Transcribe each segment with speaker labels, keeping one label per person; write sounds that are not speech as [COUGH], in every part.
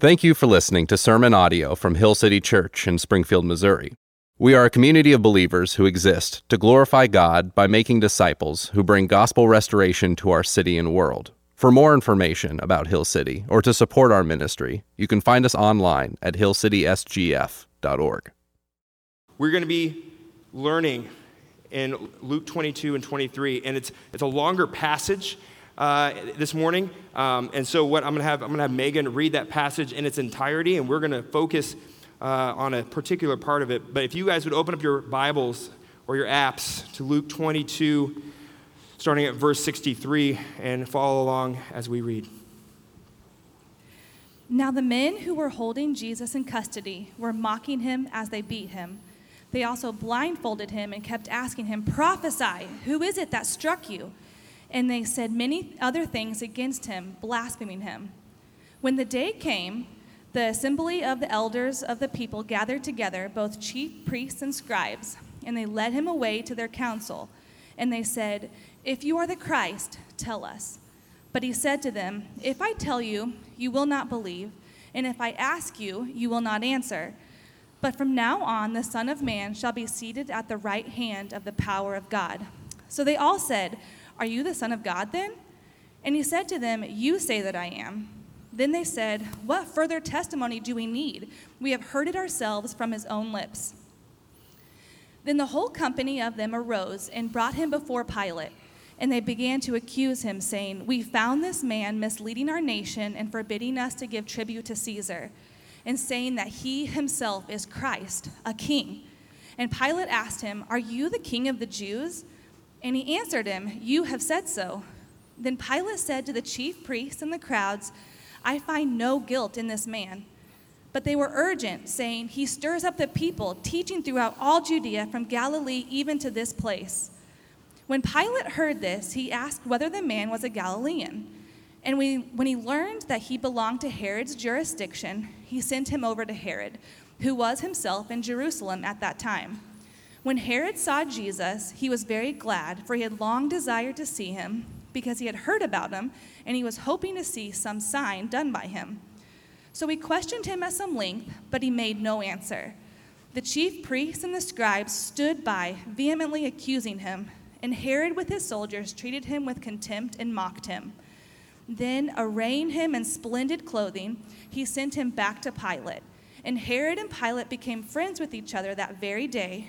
Speaker 1: Thank you for listening to sermon audio from Hill City Church in Springfield, Missouri. We are a community of believers who exist to glorify God by making disciples who bring gospel restoration to our city and world. For more information about Hill City or to support our ministry, you can find us online at hillcitysgf.org.
Speaker 2: We're going to be learning in Luke 22 and 23, and it's, it's a longer passage uh, this morning. Um, and so what I'm going to have, I'm going to have Megan read that passage in its entirety, and we're going to focus uh, on a particular part of it. But if you guys would open up your Bibles or your apps to Luke 22, starting at verse 63, and follow along as we read.
Speaker 3: Now the men who were holding Jesus in custody were mocking him as they beat him. They also blindfolded him and kept asking him, Prophesy, who is it that struck you? And they said many other things against him, blaspheming him. When the day came, the assembly of the elders of the people gathered together, both chief priests and scribes, and they led him away to their council. And they said, If you are the Christ, tell us. But he said to them, If I tell you, you will not believe, and if I ask you, you will not answer. But from now on, the Son of Man shall be seated at the right hand of the power of God. So they all said, Are you the Son of God then? And he said to them, You say that I am. Then they said, What further testimony do we need? We have heard it ourselves from his own lips. Then the whole company of them arose and brought him before Pilate. And they began to accuse him, saying, We found this man misleading our nation and forbidding us to give tribute to Caesar, and saying that he himself is Christ, a king. And Pilate asked him, Are you the king of the Jews? And he answered him, You have said so. Then Pilate said to the chief priests and the crowds, I find no guilt in this man. But they were urgent, saying, He stirs up the people, teaching throughout all Judea, from Galilee even to this place. When Pilate heard this, he asked whether the man was a Galilean. And when he learned that he belonged to Herod's jurisdiction, he sent him over to Herod, who was himself in Jerusalem at that time. When Herod saw Jesus, he was very glad, for he had long desired to see him, because he had heard about him and he was hoping to see some sign done by him. So he questioned him at some length, but he made no answer. The chief priests and the scribes stood by, vehemently accusing him, and Herod with his soldiers treated him with contempt and mocked him. Then, arraying him in splendid clothing, he sent him back to Pilate. And Herod and Pilate became friends with each other that very day,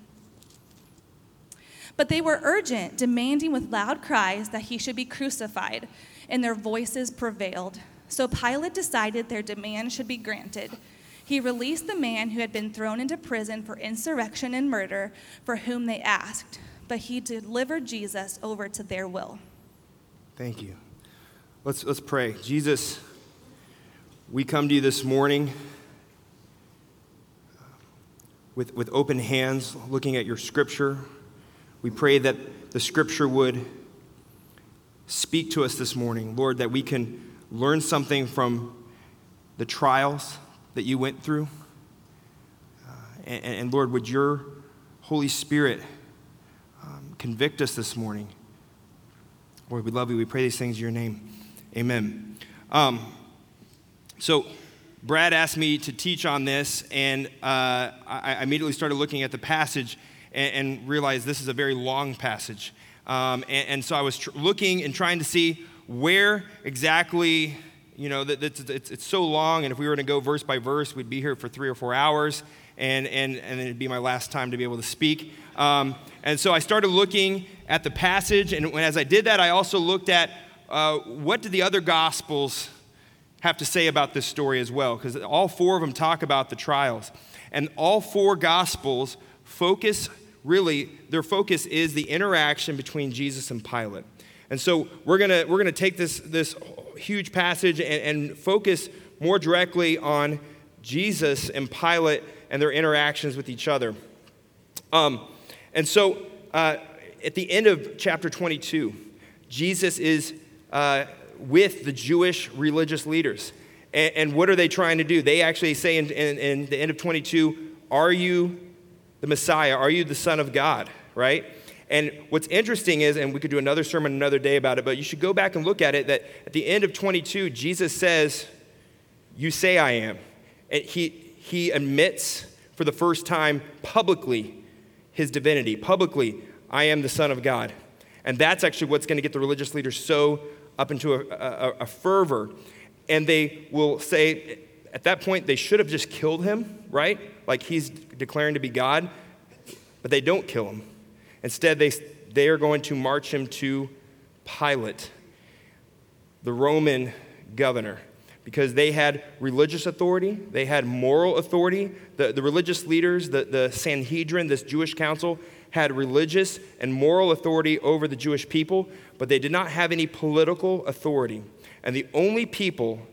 Speaker 3: But they were urgent, demanding with loud cries that he should be crucified, and their voices prevailed. So Pilate decided their demand should be granted. He released the man who had been thrown into prison for insurrection and murder, for whom they asked, but he delivered Jesus over to their will.
Speaker 2: Thank you. Let's, let's pray. Jesus, we come to you this morning with, with open hands, looking at your scripture. We pray that the scripture would speak to us this morning, Lord, that we can learn something from the trials that you went through. Uh, and, and, Lord, would your Holy Spirit um, convict us this morning? Lord, we love you. We pray these things in your name. Amen. Um, so, Brad asked me to teach on this, and uh, I immediately started looking at the passage and, and realized this is a very long passage. Um, and, and, so I was tr- looking and trying to see where exactly, you know, that, it's, it's so long, and if we were to go verse by verse, we'd be here for three or four hours. and, and, and then it'd be my last time to be able to speak. Um, and so I started looking at the passage, and as I did that, I also looked at uh, what did the other Gospels have to say about this story as well, because all four of them talk about the trials. And all four Gospels focus really, their focus is the interaction between Jesus and Pilate. And so we're going to we're gonna take this, this huge passage and, and focus more directly on Jesus and Pilate and their interactions with each other. Um, and so uh, at the end of chapter 22, Jesus is uh, with the Jewish religious leaders. And, and, what are they trying to do? They actually say in, in, in the end of 22, Are you the Messiah? Are you the Son of God? Right? And what's interesting is, and we could do another sermon another day about it, but you should go back and look at it that at the end of 22, Jesus says, You say I am. And he, he admits for the first time publicly his divinity. Publicly, I am the Son of God. And that's actually what's going to get the religious leaders so up into a, a, a fervor. And they will say, at that point, they should have just killed him, right? Like he's declaring to be God, but they don't kill him. Instead, they, they are going to march him to Pilate, the Roman governor, because they had religious authority, they had moral authority. The, the religious leaders, the, the Sanhedrin, this Jewish council, had religious and moral authority over the Jewish people, but they did not have any political authority. And the only people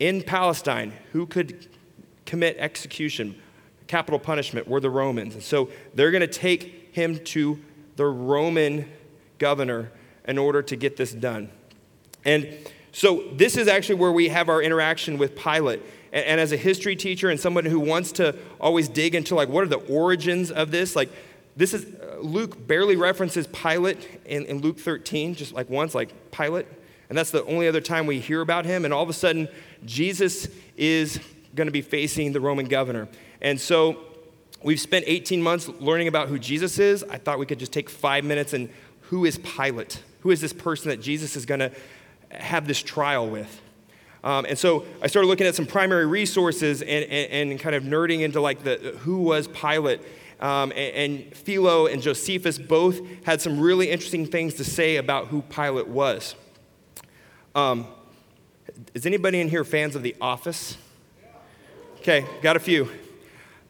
Speaker 2: in Palestine who could commit execution, capital punishment, were the Romans. And so they're going to take him to the Roman governor in order to get this done. And so this is actually where we have our interaction with Pilate. And, and as a history teacher and someone who wants to always dig into like what are the origins of this, like this is, uh, Luke barely references Pilate in, in Luke 13, just like once, like Pilate. And that's the only other time we hear about him. And all of a sudden, Jesus is going to be facing the Roman governor. And so we've spent 18 months learning about who Jesus is. I thought we could just take five minutes and who is Pilate? Who is this person that Jesus is going to have this trial with? Um, and so I started looking at some primary resources and, and, and, kind of nerding into like the who was Pilate um, and, and Philo and Josephus both had some really interesting things to say about who Pilate was. Um, is anybody in here fans of The Office? Okay, got a few.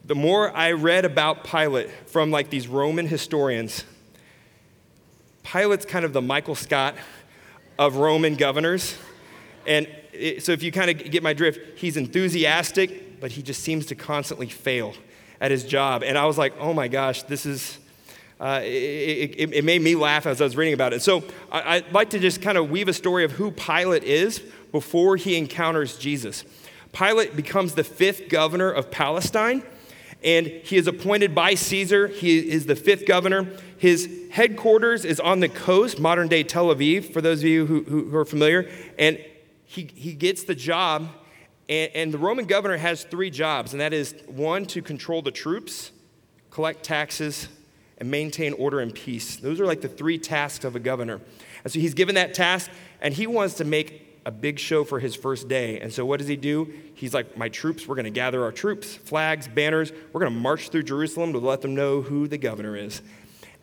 Speaker 2: The more I read about Pilate from like these Roman historians, Pilate's kind of the Michael Scott of Roman governors. And it, so if you kind of get my drift, he's enthusiastic, but he just seems to constantly fail at his job. And I was like, oh my gosh, this is, uh, it, it, it, made me laugh as I was reading about it. So I, would like to just kind of weave a story of who Pilate is before he encounters Jesus. Pilate becomes the fifth governor of Palestine, and he is appointed by Caesar. He is the fifth governor. His headquarters is on the coast, modern day Tel Aviv, for those of you who, who are familiar. And he, he gets the job and, and the Roman governor has three jobs, and that is one, to control the troops, collect taxes, and maintain order and peace. Those are like the three tasks of a governor. And so he's given that task, and he wants to make a big show for his first day. And so what does he do? He's like, My troops, we're going to gather our troops, flags, banners. We're going to march through Jerusalem to let them know who the governor is.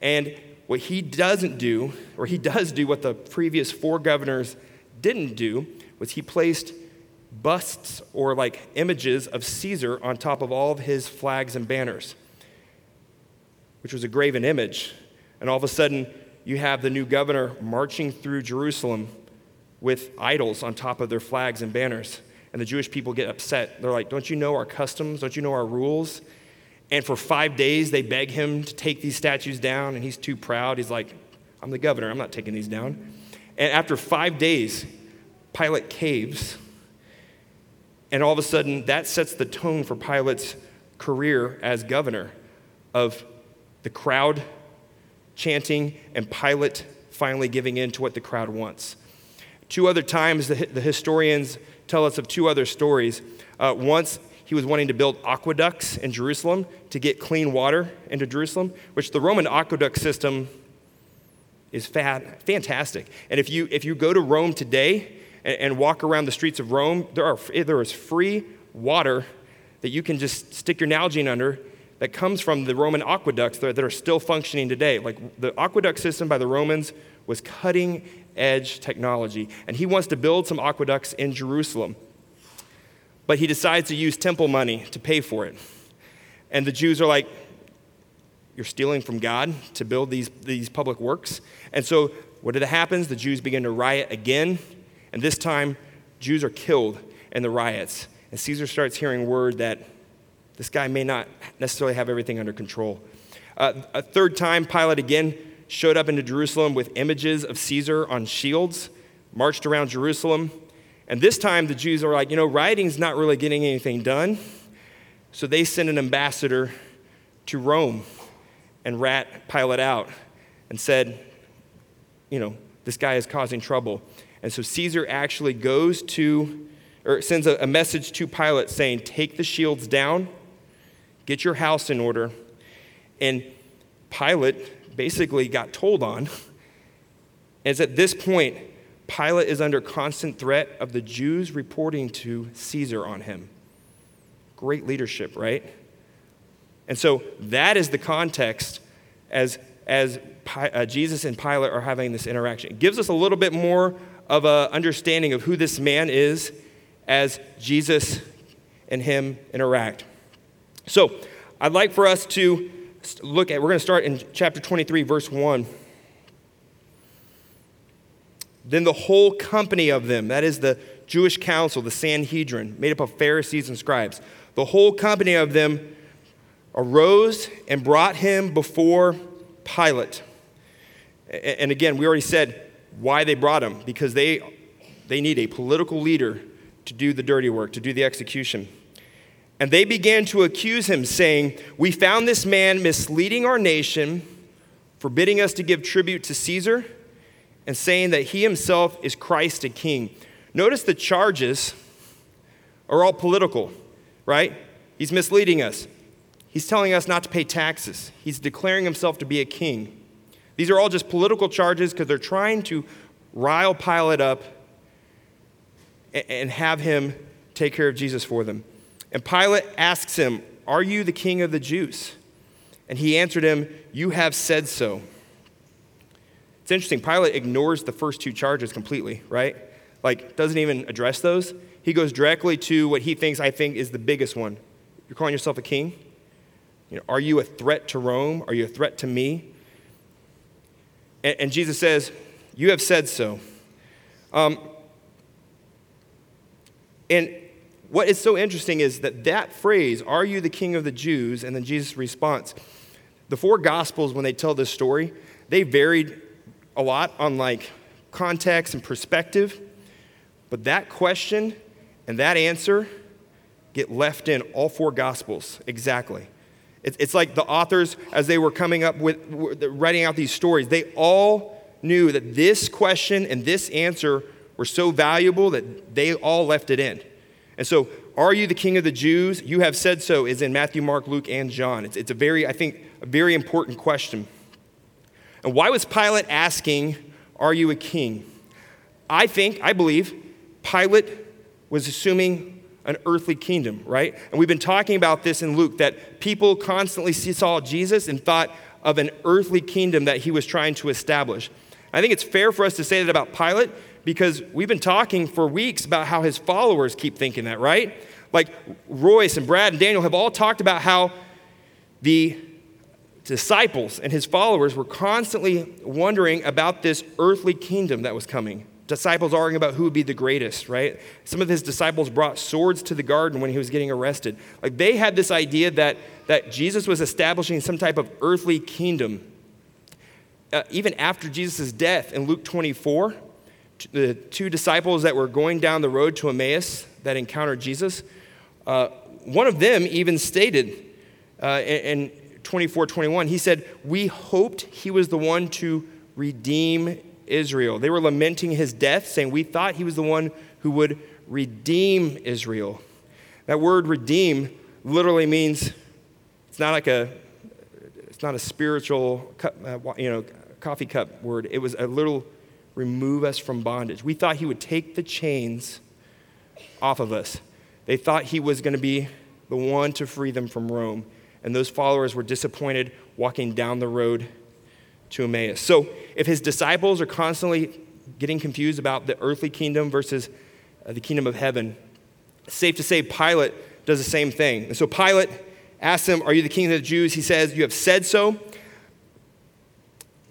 Speaker 2: And what he doesn't do, or he does do what the previous four governors didn't do, was he placed busts or like images of Caesar on top of all of his flags and banners, which was a graven image. And all of a sudden, you have the new governor marching through Jerusalem with idols on top of their flags and banners. And the Jewish people get upset. They're like, Don't you know our customs? Don't you know our rules? And for five days, they beg him to take these statues down, and he's too proud. He's like, I'm the governor, I'm not taking these down. And after five days, Pilate caves and all of a sudden, that sets the tone for Pilate's career as governor of the crowd chanting and Pilate finally giving in to what the crowd wants. Two other times, the, the historians tell us of two other stories. Uh, once, he was wanting to build aqueducts in Jerusalem to get clean water into Jerusalem, which the Roman aqueduct system is fat, fantastic. And if you, if you go to Rome today, and, and walk around the streets of Rome, there, are, there is free water that you can just stick your Nalgene under that comes from the Roman aqueducts that are still functioning today. Like the aqueduct system by the Romans was cutting edge technology. And he wants to build some aqueducts in Jerusalem. But he decides to use temple money to pay for it. And the Jews are like, You're stealing from God to build these, these public works. And so, what happens? The Jews begin to riot again. And this time, Jews are killed in the riots. And Caesar starts hearing word that this guy may not necessarily have everything under control. Uh, a third time, Pilate again showed up into Jerusalem with images of Caesar on shields, marched around Jerusalem. And this time, the Jews are like, you know, rioting's not really getting anything done. So they send an ambassador to Rome and rat Pilate out and said, you know, this guy is causing trouble. And so Caesar actually goes to, or sends a, a message to Pilate saying, take the shields down get your house in order. And Pilate basically got told on. Is at this point, Pilate is under constant threat of the Jews reporting to Caesar on him. Great leadership, right? And so that is the context as, as uh, Jesus and Pilate are having this interaction. It gives us a little bit more of an understanding of who this man is as Jesus and him interact. So, I'd like for us to look at, we're going to start in chapter 23, verse 1. Then the whole company of them, that is the Jewish council, the Sanhedrin, made up of Pharisees and scribes, the whole company of them arose and brought him before Pilate. And again, we already said why they brought him, because they, they need a political leader to do the dirty work, to do the execution. And they began to accuse him, saying, We found this man misleading our nation, forbidding us to give tribute to Caesar, and saying that he himself is Christ a king. Notice the charges are all political, right? He's misleading us. He's telling us not to pay taxes. He's declaring himself to be a king. These are all just political charges because they're trying to rile Pilate up and have him take care of Jesus for them. And Pilate asks him, Are you the king of the Jews? And he answered him, You have said so. It's interesting. Pilate ignores the first two charges completely, right? Like, doesn't even address those. He goes directly to what he thinks, I think, is the biggest one. You're calling yourself a king? You know, are you a threat to Rome? Are you a threat to me? And, and Jesus says, You have said so. Um, and what is so interesting is that that phrase, are you the king of the Jews? And then Jesus' response. The four gospels, when they tell this story, they varied a lot on like context and perspective. But that question and that answer get left in all four gospels exactly. It's like the authors, as they were coming up with writing out these stories, they all knew that this question and this answer were so valuable that they all left it in. And so, are you the king of the Jews? You have said so, is in Matthew, Mark, Luke, and John. It's, it's a very, I think, a very important question. And why was Pilate asking, Are you a king? I think, I believe, Pilate was assuming an earthly kingdom, right? And we've been talking about this in Luke that people constantly saw Jesus and thought of an earthly kingdom that he was trying to establish. I think it's fair for us to say that about Pilate because we've been talking for weeks about how his followers keep thinking that, right? Like Royce and Brad and Daniel have all talked about how the disciples and his followers were constantly wondering about this earthly kingdom that was coming. Disciples arguing about who would be the greatest, right? Some of his disciples brought swords to the garden when he was getting arrested. Like they had this idea that, that Jesus was establishing some type of earthly kingdom. Uh, even after Jesus' death in Luke 24, the two disciples that were going down the road to Emmaus that encountered Jesus, uh, one of them even stated uh, in, 24 21, he said, We hoped he was the one to redeem Israel. They were lamenting his death, saying, We thought he was the one who would redeem Israel. That word redeem literally means it's not like a it's not a spiritual uh, you know coffee cup word. It was a little remove us from bondage. We thought he would take the chains off of us. They thought he was going to be the one to free them from Rome. And those followers were disappointed walking down the road to Emmaus. So if his disciples are constantly getting confused about the earthly kingdom versus uh, the kingdom of heaven, it's safe to say Pilate does the same thing. And so Pilate asks him, Are you the king of the Jews? He says, You have said so.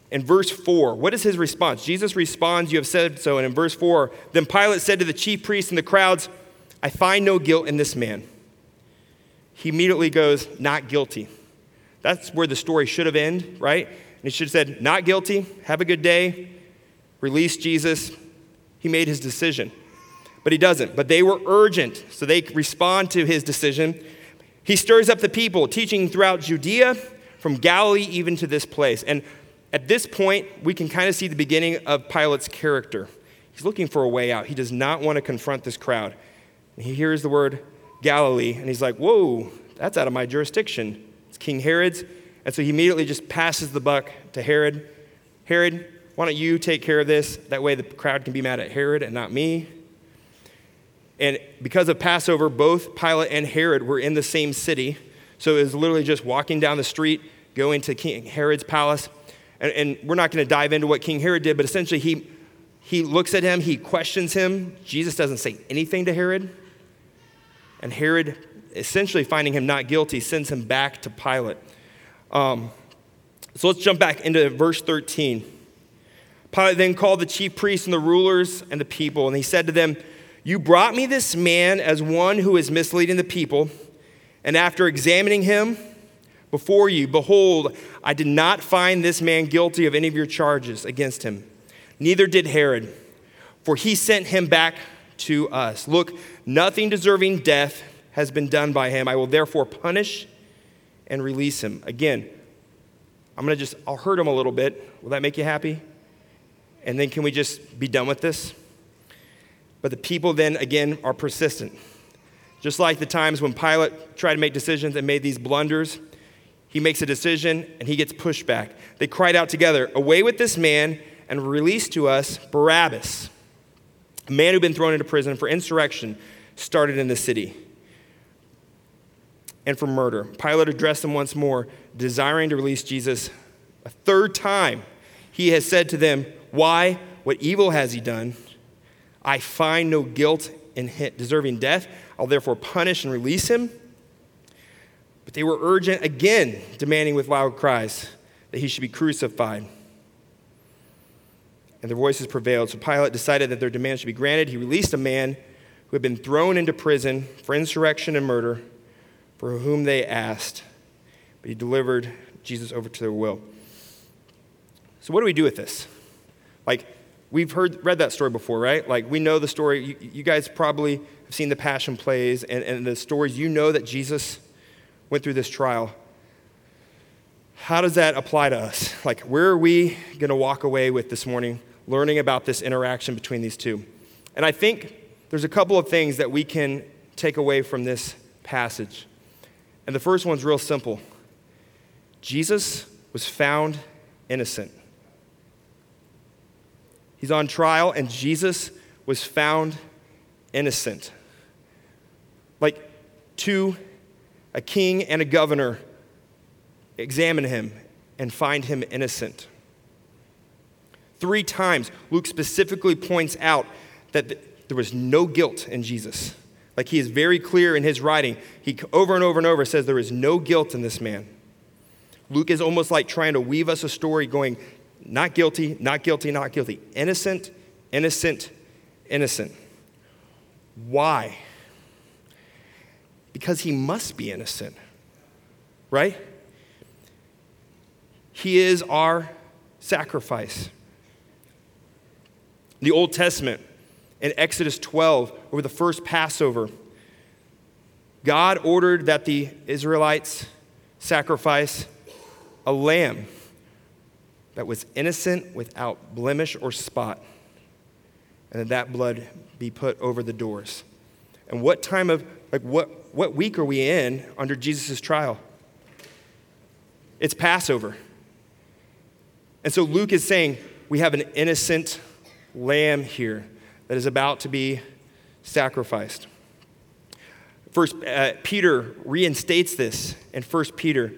Speaker 2: In verse 4, what is his response? Jesus responds, You have said so. And in verse 4, then Pilate said to the chief priests and the crowds, I find no guilt in this man. He immediately goes, Not guilty. That's where the story should have ended, right? And he should have said, Not guilty, have a good day, release Jesus. He made his decision. But he doesn't. But they were urgent, so they respond to his decision. He stirs up the people, teaching throughout Judea, from Galilee even to this place. And at this point, we can kind of see the beginning of Pilate's character. He's looking for a way out. He does not want to confront this crowd. And he hears the word Galilee, and he's like, Whoa, that's out of my jurisdiction. It's King Herod's. And so he immediately just passes the buck to Herod. Herod, why don't you take care of this? That way the crowd can be mad at Herod and not me. And because of Passover, both Pilate and Herod were in the same city. So it was literally just walking down the street, going to King Herod's palace. And, and we're not going to dive into what King Herod did, but essentially he, he looks at him, he questions him. Jesus doesn't say anything to Herod. And Herod, essentially finding him not guilty, sends him back to Pilate. Um, so let's jump back into verse 13. Pilate then called the chief priests and the rulers and the people, and he said to them, You brought me this man as one who is misleading the people, and after examining him, before you. Behold, I did not find this man guilty of any of your charges against him. Neither did Herod, for he sent him back to us. Look, nothing deserving death has been done by him. I will therefore punish and release him. Again, I'm going to just, I'll hurt him a little bit. Will that make you happy? And then can we just be done with this? But the people then, again, are persistent. Just like the times when Pilate tried to make decisions and made these blunders, he makes a decision and he gets pushed back. They cried out together, Away with this man and release to us Barabbas, a man who'd been thrown into prison for insurrection started in the city and for murder. Pilate addressed them once more, desiring to release Jesus a third time. He has said to them, Why? What evil has he done? I find no guilt in him, deserving death. I'll therefore punish and release him. But they were urgent again, demanding with loud cries that he should be crucified. And their voices prevailed. So Pilate decided that their demand should be granted. He released a man who had been thrown into prison for insurrection and murder, for whom they asked. But he delivered Jesus over to their will. So, what do we do with this? Like, we've heard, read that story before, right? Like, we know the story. You, you guys probably have seen the Passion plays and, and the stories. You know that Jesus went through this trial, how does that apply to us? Like, where are we going to walk away with this morning, learning about this interaction between these two? And I think there's a couple of things that we can take away from this passage. And the first one's real simple Jesus was found innocent. He's on trial, and Jesus was found innocent. Like two a king and a governor examine him and find him innocent. Three times, Luke specifically points out that there was no guilt in Jesus. Like he is very clear in his writing. He over and over and over says there is no guilt in this man. Luke is almost like trying to weave us a story going, not guilty, not guilty, not guilty. Innocent, innocent, innocent. Why? Because he must be innocent, right? He is our sacrifice. The Old Testament, in Exodus 12, over the first Passover, God ordered that the Israelites sacrifice a lamb that was innocent without blemish or spot, and that that blood be put over the doors. And what time of, like, what, what week are we in under Jesus' trial? It's Passover. And so Luke is saying we have an innocent lamb here that is about to be sacrificed. First uh, Peter reinstates this in First Peter. It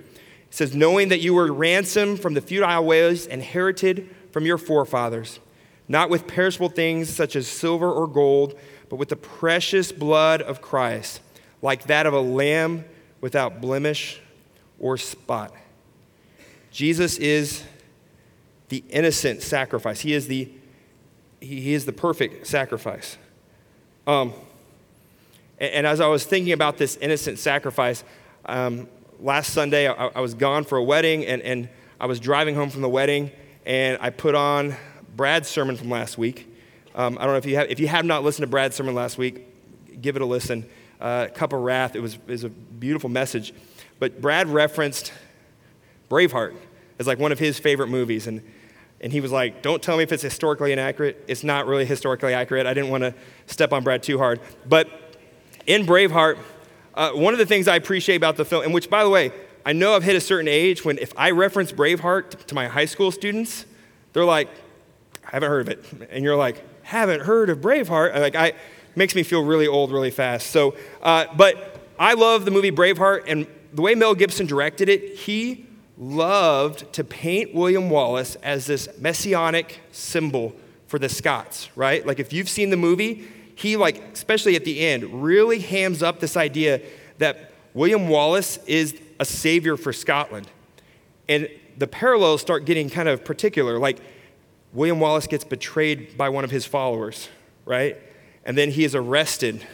Speaker 2: says, knowing that you were ransomed from the futile ways inherited from your forefathers, not with perishable things such as silver or gold, but with the precious blood of Christ, like that of a lamb without blemish or spot. Jesus is the innocent sacrifice. He is the, he is the perfect sacrifice. Um, and, and, as I was thinking about this innocent sacrifice, um, last Sunday I, I, was gone for a wedding and, and I was driving home from the wedding and I put on Brad's sermon from last week. Um, I don't know if you have, if you have not listened to Brad's sermon last week, give it a listen. Uh, Cup of Wrath, it was, it was a beautiful message. But Brad referenced Braveheart as like one of his favorite movies. And, and he was like, Don't tell me if it's historically inaccurate. It's not really historically accurate. I didn't want to step on Brad too hard. But in Braveheart, uh, one of the things I appreciate about the film, and which, by the way, I know I've hit a certain age when if I reference Braveheart to my high school students, they're like, I haven't heard of it. And you're like, haven't heard of Braveheart? Like, I makes me feel really old really fast. So, uh, but I love the movie Braveheart, and the way Mel Gibson directed it, he loved to paint William Wallace as this messianic symbol for the Scots, right? Like if you've seen the movie, he like especially at the end really hams up this idea that William Wallace is a savior for Scotland. And the parallels start getting kind of particular like William Wallace gets betrayed by one of his followers, right? And then he is arrested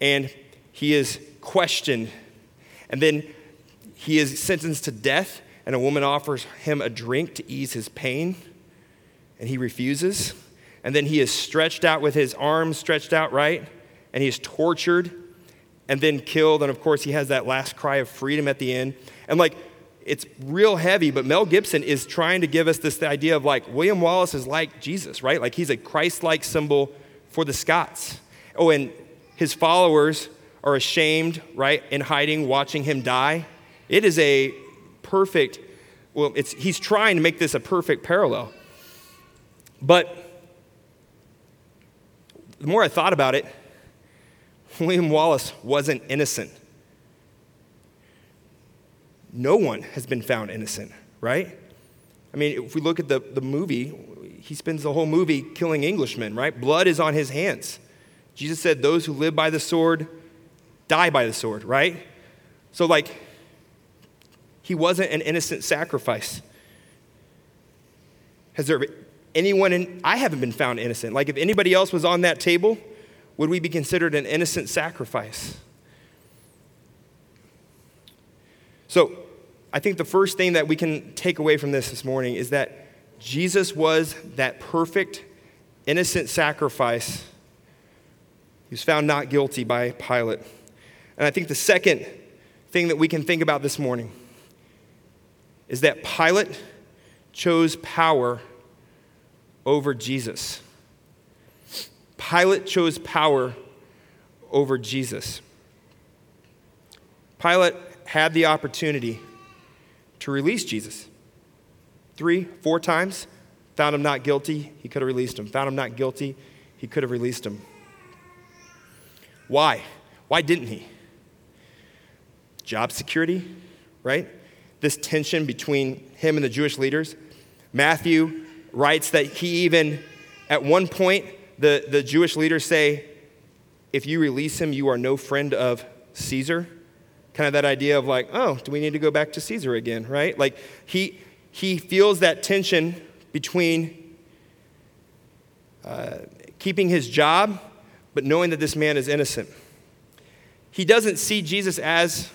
Speaker 2: and he is questioned. And then he is sentenced to death, and a woman offers him a drink to ease his pain, and he refuses. And then he is stretched out with his arms stretched out, right? And he is tortured and then killed. And of course, he has that last cry of freedom at the end. And like, it's real heavy, but Mel Gibson is trying to give us this idea of like William Wallace is like Jesus, right? Like he's a Christ like symbol for the Scots. Oh, and his followers are ashamed, right, in hiding, watching him die. It is a perfect, well, it's, he's trying to make this a perfect parallel. But the more I thought about it, William Wallace wasn't innocent. No one has been found innocent, right? I mean, if we look at the, the movie, he spends the whole movie killing Englishmen, right? Blood is on his hands. Jesus said, Those who live by the sword die by the sword, right? So, like, he wasn't an innocent sacrifice. Has there been anyone in, I haven't been found innocent. Like if anybody else was on that table, would we be considered an innocent sacrifice? So I think the first thing that we can take away from this this morning is that Jesus was that perfect, innocent sacrifice. He was found not guilty by Pilate. And I think the second thing that we can think about this morning is that Pilate chose power over Jesus. Pilate chose power over Jesus. Pilate had the opportunity to release Jesus. Three, four times, found him not guilty, he could have released him. Found him not guilty, he could have released him. Why? Why didn't he? Job security, right? this tension between him and the Jewish leaders. Matthew writes that he even, at one point, the, the Jewish leaders say, if you release him, you are no friend of Caesar. Kind of that idea of like, oh, do we need to go back to Caesar again, right? Like he, he feels that tension between uh, keeping his job, but knowing that this man is innocent. He doesn't see Jesus as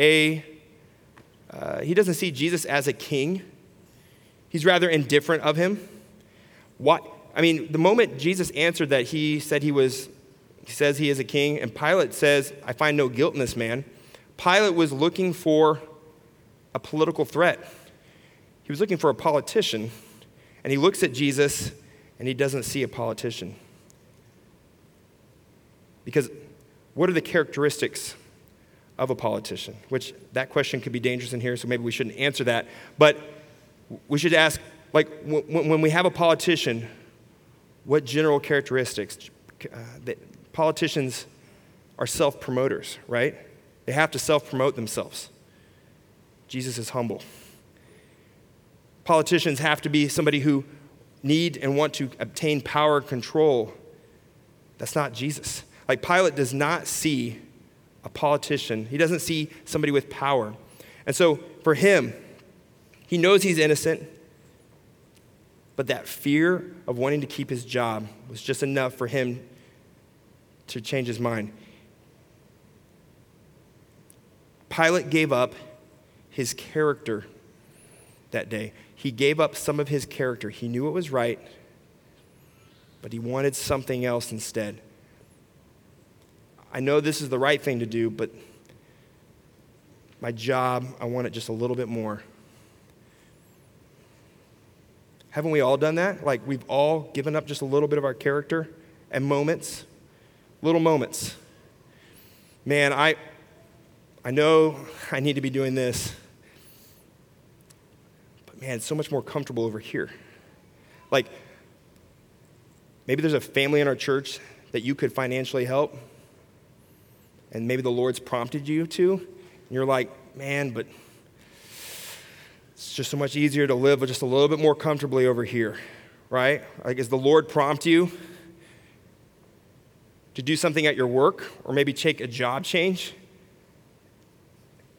Speaker 2: a uh, he doesn't see Jesus as a king. He's rather indifferent of him. What? I mean, the moment Jesus answered that he said he was, he says he is a king, and Pilate says, I find no guilt in this man. Pilate was looking for a political threat. He was looking for a politician, and he looks at Jesus and he doesn't see a politician. Because what are the characteristics of a politician? Which that question could be dangerous in here, so maybe we shouldn't answer that. But we should ask, like, when we have a politician, what general characteristics uh, that politicians are self promoters, right? They have to self promote themselves. Jesus is humble. Politicians have to be somebody who need and want to obtain power control. That's not Jesus. Like Pilate does not see a politician, he doesn't see somebody with power. And so for him, he knows he's innocent, but that fear of wanting to keep his job was just enough for him to change his mind. Pilate gave up his character that day. He gave up some of his character. He knew it was right, but he wanted something else instead. I know this is the right thing to do, but my job, I want it just a little bit more. Haven't we all done that? Like we've all given up just a little bit of our character and moments, little moments. Man, I, I know I need to be doing this, man, it's so much more comfortable over here. Like, maybe there's a family in our church that you could financially help, and maybe the Lord's prompted you to, and you're like, man, but it's just so much easier to live just a little bit more comfortably over here, right? Like, does the Lord prompt you to do something at your work or maybe take a job change?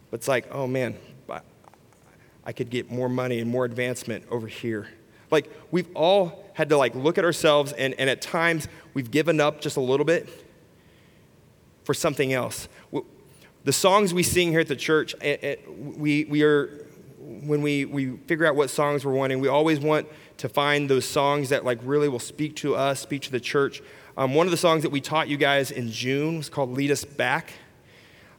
Speaker 2: But it's like, oh man, I could get more money and more advancement over here. Like, we've all had to like look at ourselves and, and at times we've given up just a little bit for something else. The songs we sing here at the church, we, we are, when we, we figure out what songs we're wanting, we always want to find those songs that like really will speak to us, speak to the church. Um, one of the songs that we taught you guys in June was called Lead Us Back.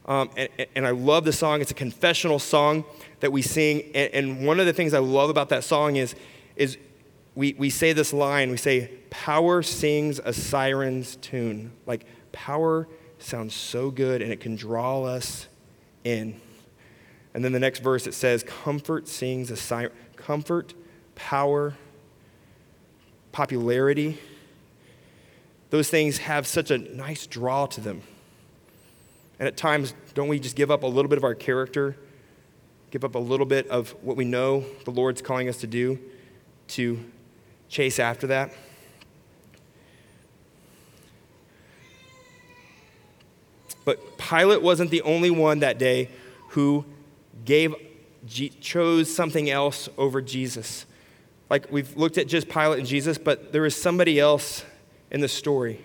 Speaker 2: Um, and, and, I love the song. It's a confessional song that we sing. And, one of the things I love about that song is, is we, we say this line we say, Power sings a siren's tune. Like, power sounds so good and it can draw us in. And then the next verse it says, Comfort sings a siren. Comfort, power, popularity. Those things have such a nice draw to them. And at times, don't we just give up a little bit of our character, give up a little bit of what we know the Lord's calling us to do to chase after that? But Pilate wasn't the only one that day who gave, chose something else over Jesus. Like we've looked at just Pilate and Jesus, but there is somebody else in the story.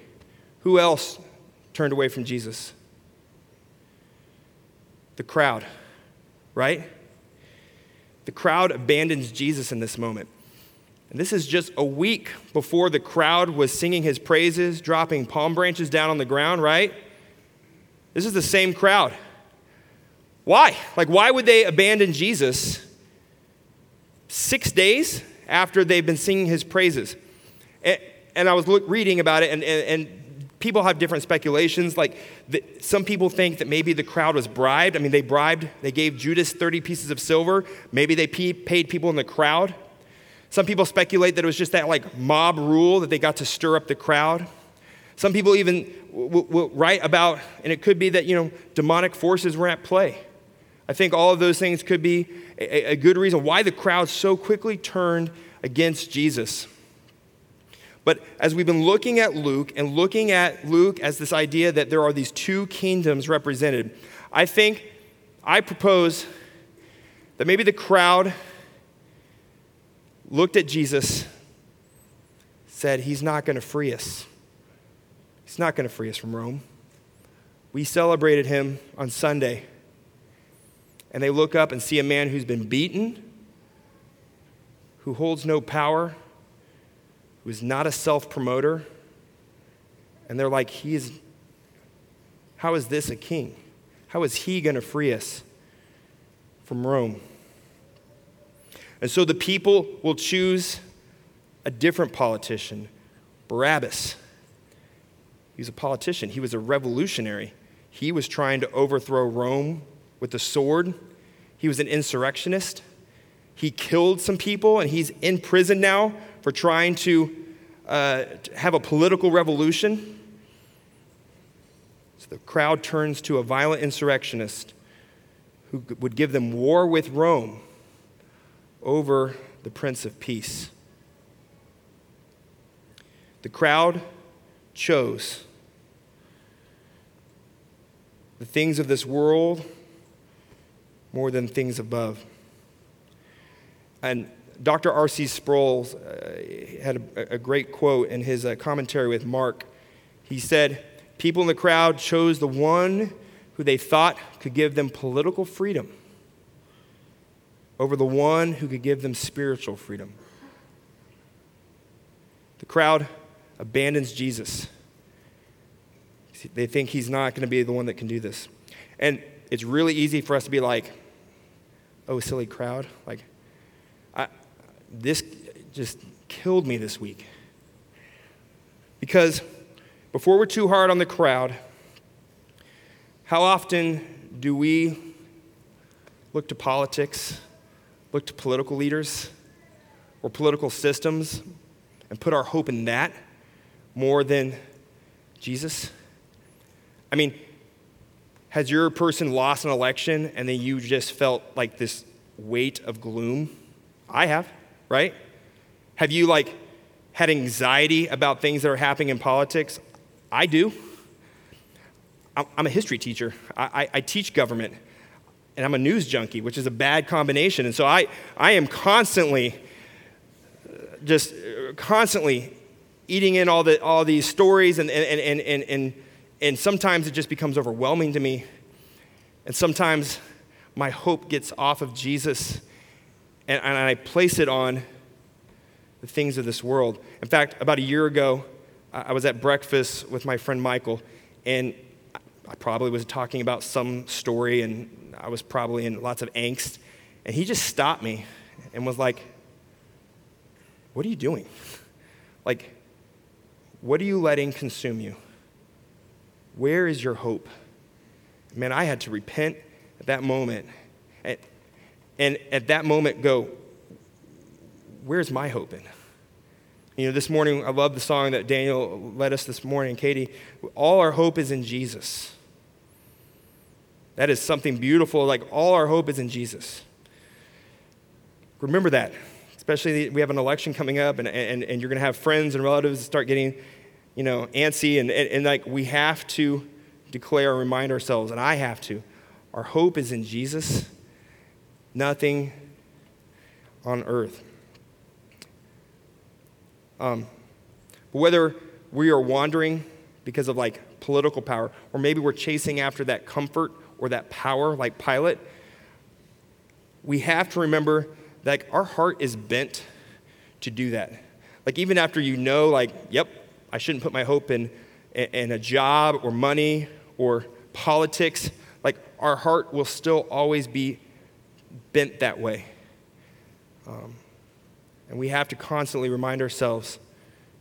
Speaker 2: Who else turned away from Jesus? The crowd, right? The crowd abandons Jesus in this moment. And this is just a week before the crowd was singing his praises, dropping palm branches down on the ground, right? This is the same crowd. Why? Like, why would they abandon Jesus six days after they've been singing his praises? And, and I was look, reading about it, and, and, and, people have different speculations. Like, the, some people think that maybe the crowd was bribed. I mean, they bribed, they gave Judas 30 pieces of silver. Maybe they paid people in the crowd. Some people speculate that it was just that like mob rule that they got to stir up the crowd. Some people even will, will write about, and it could be that, you know, demonic forces were at play. I think all of those things could be a, a good reason why the crowd so quickly turned against Jesus. But as we've been looking at Luke and looking at Luke as this idea that there are these two kingdoms represented, I think I propose that maybe the crowd looked at Jesus, said, He's not going to free us. He's not going to free us from Rome. We celebrated him on Sunday. And they look up and see a man who's been beaten, who holds no power, who is not a self promoter. And they're like, he is, how is this a king? How is he going to free us from Rome? And so the people will choose a different politician, Barabbas. He was a politician, he was a revolutionary. He was trying to overthrow Rome with the sword. He was an insurrectionist. He killed some people, and he's in prison now for trying to uh, have a political revolution. So the crowd turns to a violent insurrectionist who would give them war with Rome over the Prince of Peace. The crowd chose the things of this world more than things above. And Dr. R.C. Sproul uh, had a, a, great quote in his uh, commentary with Mark. He said, People in the crowd chose the one who they thought could give them political freedom over the one who could give them spiritual freedom. The crowd abandons Jesus. They think he's not going to be the one that can do this. And it's really easy for us to be like, oh, silly crowd. Like, I, this just killed me this week. Because before we're too hard on the crowd, how often do we look to politics, look to political leaders or political systems, and put our hope in that more than Jesus? I mean, has your person lost an election and then you just felt like this weight of gloom? I have, right? Have you like had anxiety about things that are happening in politics? I do. I'm a history teacher. I, I, I teach government, and I'm a news junkie, which is a bad combination. And so I, I am constantly, uh, just uh, constantly eating in all, the, all these stories, and, and, and, and, and, and sometimes it just becomes overwhelming to me. And sometimes my hope gets off of Jesus, and, and I place it on the things of this world. In fact, about a year ago, I was at breakfast with my friend Michael, and I probably was talking about some story, and I was probably in lots of angst. And he just stopped me and was like, What are you doing? Like, what are you letting consume you? Where is your hope? Man, I had to repent at that moment. And at that moment, go, Where's my hope in? You know, this morning, I love the song that Daniel led us this morning, Katie. All our hope is in Jesus. That is something beautiful. Like, all our hope is in Jesus. Remember that. Especially, we have an election coming up, and, and, and you're going to have friends and relatives start getting, you know, antsy. And, and, and, like, we have to declare and remind ourselves, and I have to, our hope is in Jesus, nothing on earth. Um, whether we are wandering because of like political power, or maybe we're chasing after that comfort or that power like Pilate, we have to remember that like, our heart is bent to do that. Like even after you know, like, yep, I shouldn't put my hope in, in a job or money or politics, like our heart will still always be bent that way. Um, and we have to constantly remind ourselves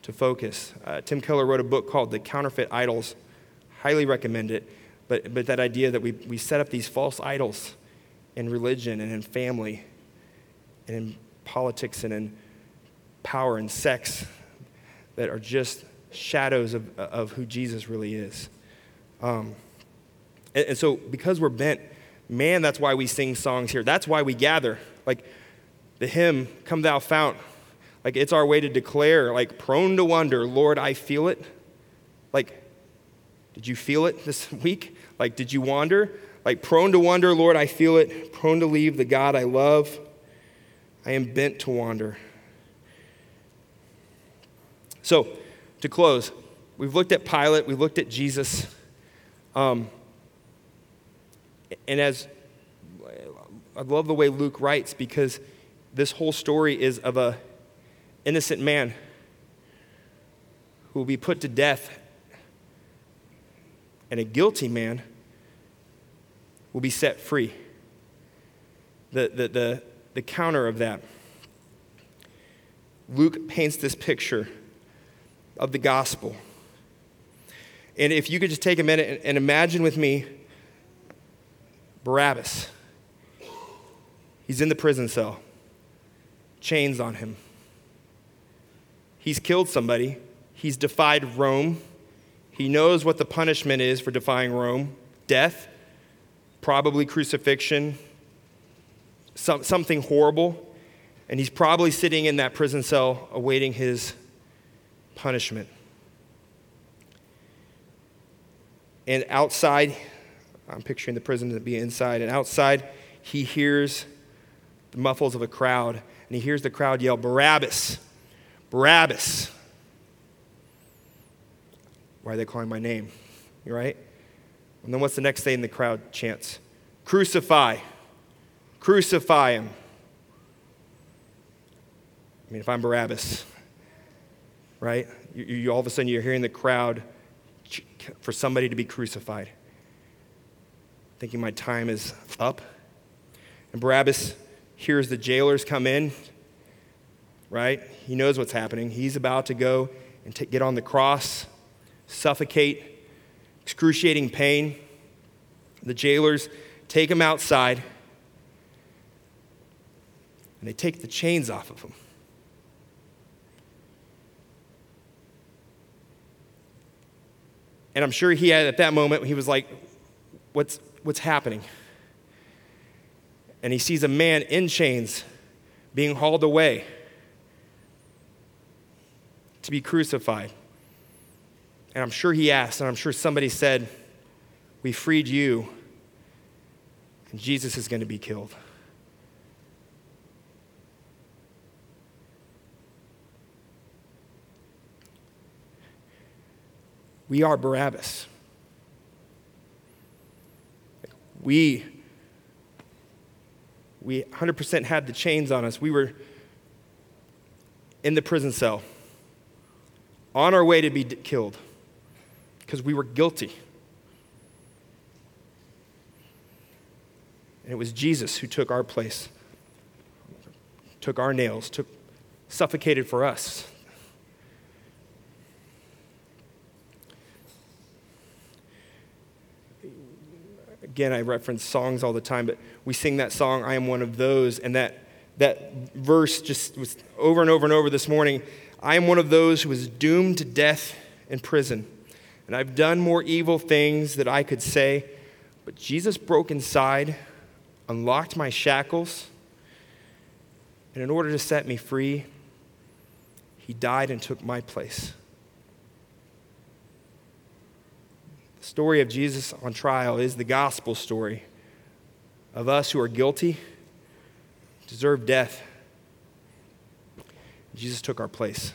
Speaker 2: to focus. Uh, Tim Keller wrote a book called The Counterfeit Idols. Highly recommend it. But, but that idea that we, we set up these false idols in religion and in family and in politics and in power and sex that are just shadows of, of who Jesus really is. Um, and, and so, because we're bent, man, that's why we sing songs here. That's why we gather. Like, the hymn, Come Thou Fount, like it's our way to declare, like, prone to wonder, Lord, I feel it. Like, did you feel it this [LAUGHS] week? Like, did you wander? Like, prone to wonder, Lord, I feel it. Prone to leave the God I love. I am bent to wander. So, to close, we've looked at Pilate, we've looked at Jesus. Um, and as I love the way Luke writes because this whole story is of a innocent man who will be put to death and a guilty man will be set free. The, the, the, the counter of that. Luke paints this picture of the gospel. And if you could just take a minute and imagine with me Barabbas. He's in the prison cell chains on him. He's killed somebody, he's defied Rome, He knows what the punishment is for defying Rome death, probably crucifixion, some, something horrible. And he's probably sitting in that prison cell awaiting his punishment. And outside, I'm picturing the prison to be inside, and outside, he hears the muffles of a crowd, and he hears the crowd yell, Barabbas! Barabbas! Why are they calling my name? You right? And then what's the next thing the crowd chants? Crucify! Crucify him! I mean, if I'm Barabbas, right? You, you, all of a sudden you're hearing the crowd for somebody to be crucified, thinking my time is up. And Barabbas hears the jailers come in, right? He knows what's happening. He's about to go and t- get on the cross, suffocate, excruciating pain. The jailers take him outside and they take the chains off of him. And I'm sure he had at that moment, he was like, What's, what's happening? And he sees a man in chains being hauled away to be crucified. And I'm sure he asked, and I'm sure somebody said, We freed you, and Jesus is going to be killed. We are Barabbas. We, we 100% had the chains on us. We were in the prison cell, on our way to be killed, because we were guilty. And it was Jesus who took our place, took our nails, took, suffocated for us. Again, I reference songs all the time, but we sing that song, I am one of those, and that, that verse just was over and over and over this morning. I am one of those who was doomed to death in prison, and I've done more evil things that I could say, but Jesus broke inside, unlocked my shackles, and in order to set me free, he died and took my place. Story of Jesus on trial is the gospel story of us who are guilty, deserve death. Jesus took our place.